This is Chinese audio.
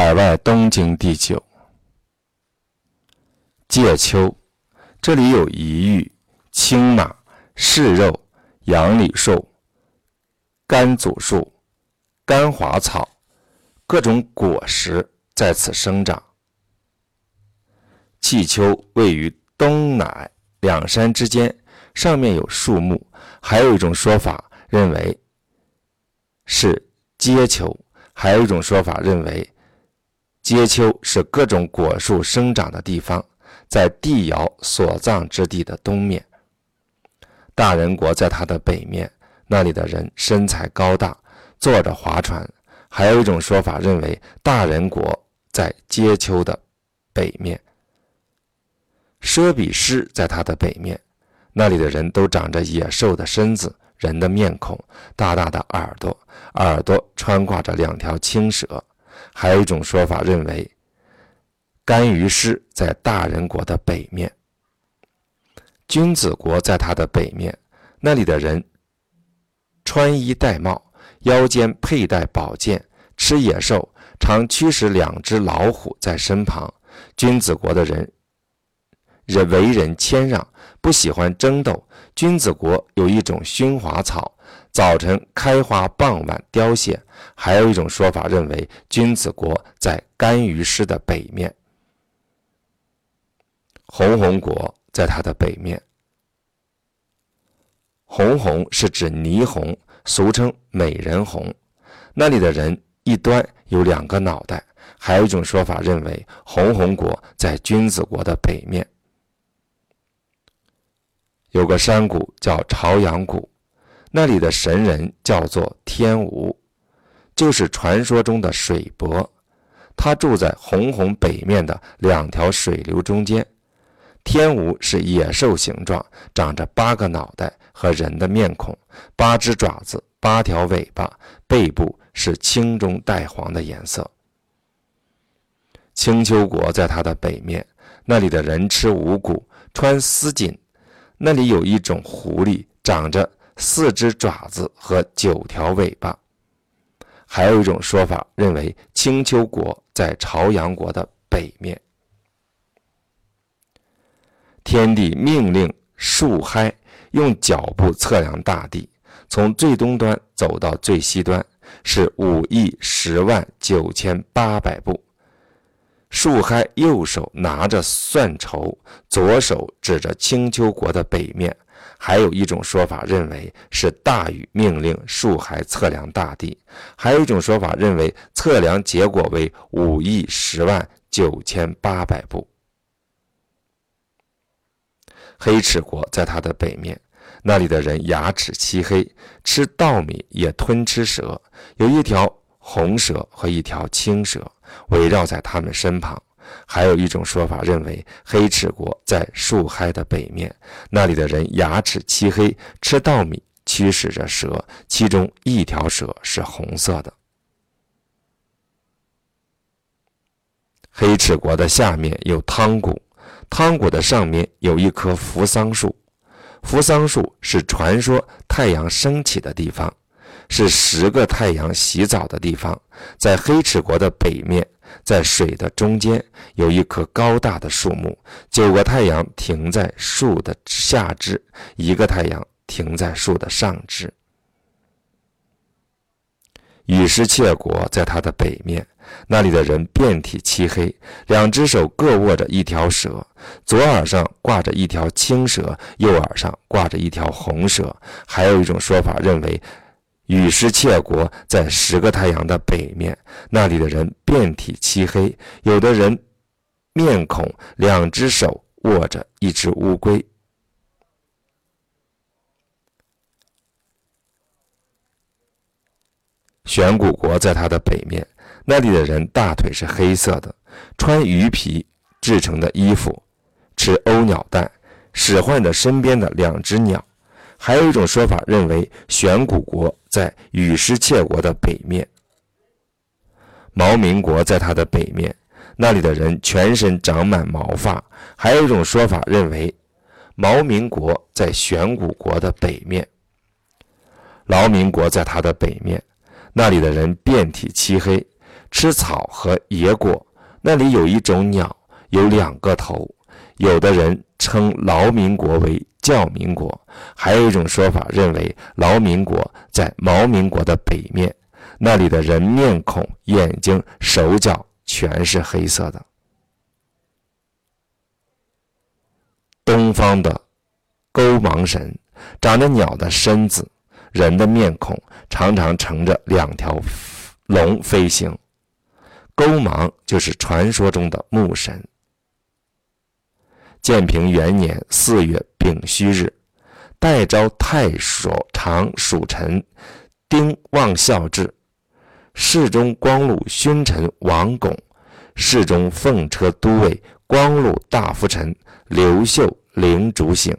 海外东京第九，介丘，这里有一玉、青马、柿肉、杨李树、甘祖树、甘华草，各种果实在此生长。气丘位于东乃两山之间，上面有树木。还有一种说法认为是阶丘，还有一种说法认为。阶丘是各种果树生长的地方，在帝尧所葬之地的东面。大人国在它的北面，那里的人身材高大，坐着划船。还有一种说法认为，大人国在阶丘的北面。奢比施在它的北面，那里的人都长着野兽的身子，人的面孔，大大的耳朵，耳朵穿挂着两条青蛇。还有一种说法认为，甘于师在大人国的北面，君子国在它的北面，那里的人穿衣戴帽，腰间佩戴宝剑，吃野兽，常驱使两只老虎在身旁。君子国的人人为人谦让，不喜欢争斗。君子国有一种熏华草。早晨开花，傍晚凋谢。还有一种说法认为，君子国在甘于师的北面，红红国在它的北面。红红是指霓虹，俗称美人红。那里的人一端有两个脑袋。还有一种说法认为，红红国在君子国的北面。有个山谷叫朝阳谷。那里的神人叫做天吴，就是传说中的水伯。他住在红红北面的两条水流中间。天吴是野兽形状，长着八个脑袋和人的面孔，八只爪子，八条尾巴，背部是青中带黄的颜色。青丘国在它的北面，那里的人吃五谷，穿丝锦。那里有一种狐狸，长着。四只爪子和九条尾巴。还有一种说法认为，青丘国在朝阳国的北面。天帝命令树嗨用脚步测量大地，从最东端走到最西端是五亿十万九千八百步。树嗨右手拿着算筹，左手指着青丘国的北面。还有一种说法认为是大禹命令树海测量大地，还有一种说法认为测量结果为五亿十万九千八百步。黑齿国在它的北面，那里的人牙齿漆黑，吃稻米也吞吃蛇，有一条红蛇和一条青蛇围绕在他们身旁。还有一种说法认为，黑齿国在树嗨的北面，那里的人牙齿漆黑，吃稻米驱使着蛇，其中一条蛇是红色的。黑齿国的下面有汤谷，汤谷的上面有一棵扶桑树，扶桑树是传说太阳升起的地方，是十个太阳洗澡的地方，在黑齿国的北面。在水的中间有一棵高大的树木，九个太阳停在树的下枝，一个太阳停在树的上枝。羽狮切国在它的北面，那里的人遍体漆黑，两只手各握着一条蛇，左耳上挂着一条青蛇，右耳上挂着一条红蛇。还有一种说法认为。羽狮切国在十个太阳的北面，那里的人遍体漆黑，有的人面孔两只手握着一只乌龟。玄古国在它的北面，那里的人大腿是黑色的，穿鱼皮制成的衣服，吃鸥鸟蛋，使唤着身边的两只鸟。还有一种说法认为，玄古国在羽狮切国的北面，毛民国在它的北面，那里的人全身长满毛发。还有一种说法认为，毛民国在玄古国的北面，劳民国在它的北面，那里的人遍体漆黑，吃草和野果。那里有一种鸟，有两个头。有的人称劳民国为教民国，还有一种说法认为劳民国在毛民国的北面，那里的人面孔、眼睛、手脚全是黑色的。东方的勾芒神长着鸟的身子，人的面孔，常常乘着两条龙飞行。勾芒就是传说中的木神。建平元年四月丙戌日，代召太守常属臣丁望孝至，侍中光禄勋臣王巩，侍中奉车都尉光禄大夫臣刘秀领主省。